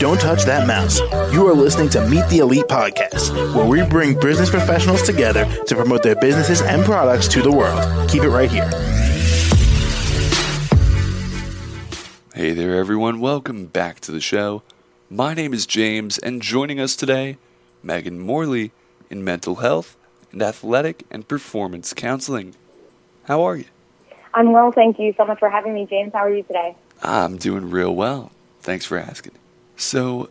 Don't touch that mouse. You are listening to Meet the Elite Podcast, where we bring business professionals together to promote their businesses and products to the world. Keep it right here. Hey there, everyone. Welcome back to the show. My name is James, and joining us today, Meghan Morley in mental health and athletic and performance counseling. How are you? I'm well, thank you so much for having me, James. How are you today? I'm doing real well. Thanks for asking. So,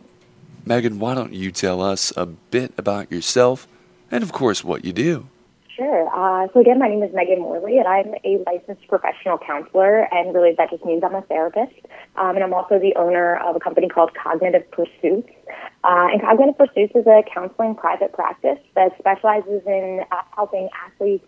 Meghan, why don't you tell us a bit about yourself and, of course, what you do? Sure. Uh, so, again, my name is Meghan Morley, and I'm a licensed professional counselor, and really that just means I'm a therapist. Um, and I'm also the owner of a company called Cognitive Pursuits. Uh, and Cognitive Pursuits is a counseling private practice that specializes in uh, helping athletes,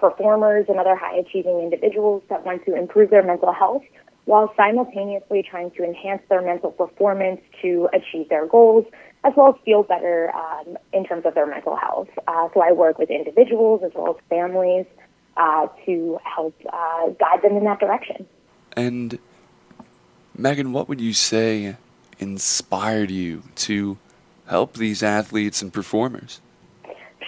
performers, and other high achieving individuals that want to improve their mental health while simultaneously trying to enhance their mental performance to achieve their goals, as well as feel better um, in terms of their mental health. Uh, so I work with individuals as well as families uh, to help uh, guide them in that direction. And Meghan, what would you say inspired you to help these athletes and performers?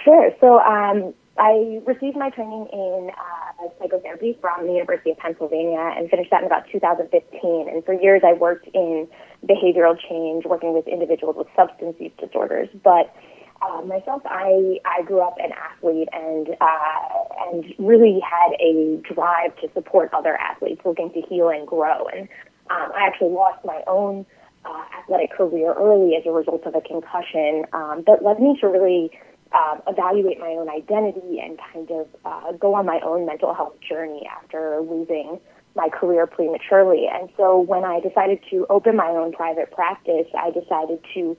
Sure. So um, I received my training in uh, psychotherapy from the University of Pennsylvania and finished that in about 2015. And for years, I worked in behavioral change, working with individuals with substance use disorders. But uh, myself, I I grew up an athlete and uh, and really had a drive to support other athletes looking to heal and grow. And um, I actually lost my own uh, athletic career early as a result of a concussion um, that led me to really um, evaluate my own identity and kind of uh, go on my own mental health journey after losing my career prematurely. And so when I decided to open my own private practice, I decided to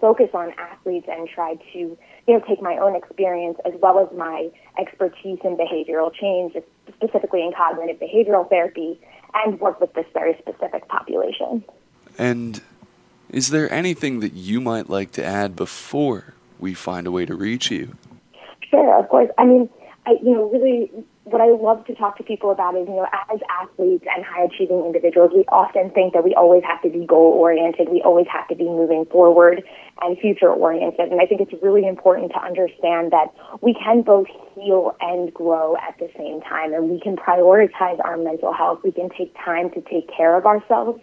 focus on athletes and try to, you know, take my own experience as well as my expertise in behavioral change, specifically in cognitive behavioral therapy, and work with this very specific population. And is there anything that you might like to add before we find a way to reach you. Sure, of course. I mean, I, you know, really what I love to talk to people about is, you know, as athletes and high achieving individuals, we often think that we always have to be goal oriented. We always have to be moving forward and future oriented. And I think it's really important to understand that we can both heal and grow at the same time. And we can prioritize our mental health. We can take time to take care of ourselves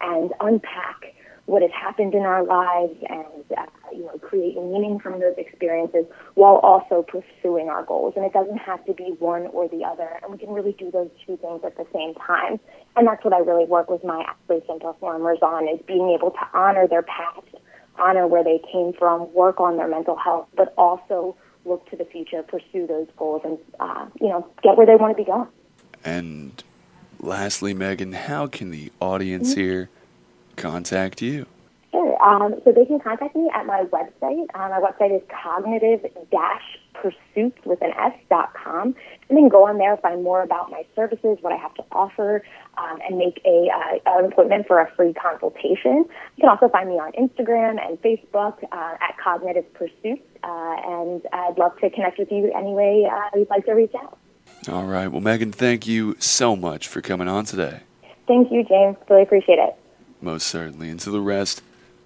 and unpack what has happened in our lives and uh, you know creating meaning from those experiences while also pursuing our goals and it doesn't have to be one or the other and we can really do those two things at the same time and that's what I really work with my athletes and performers on is being able to honor their past honor where they came from work on their mental health but also look to the future pursue those goals and uh, you know get where they want to be going and lastly Meghan how can the audience mm-hmm. here contact you? Um, so they can contact me at my website. Um, my website is cognitive-pursuits with an S dot com. And then go on there, find more about my services, what I have to offer, um, and make a uh, an appointment for a free consultation. You can also find me on Instagram and Facebook uh, at Cognitive Pursuits. Uh, and I'd love to connect with you any way uh, you'd like to reach out. All right. Well, Meghan, thank you so much for coming on today. Thank you, James. Really appreciate it. Most certainly. And to the rest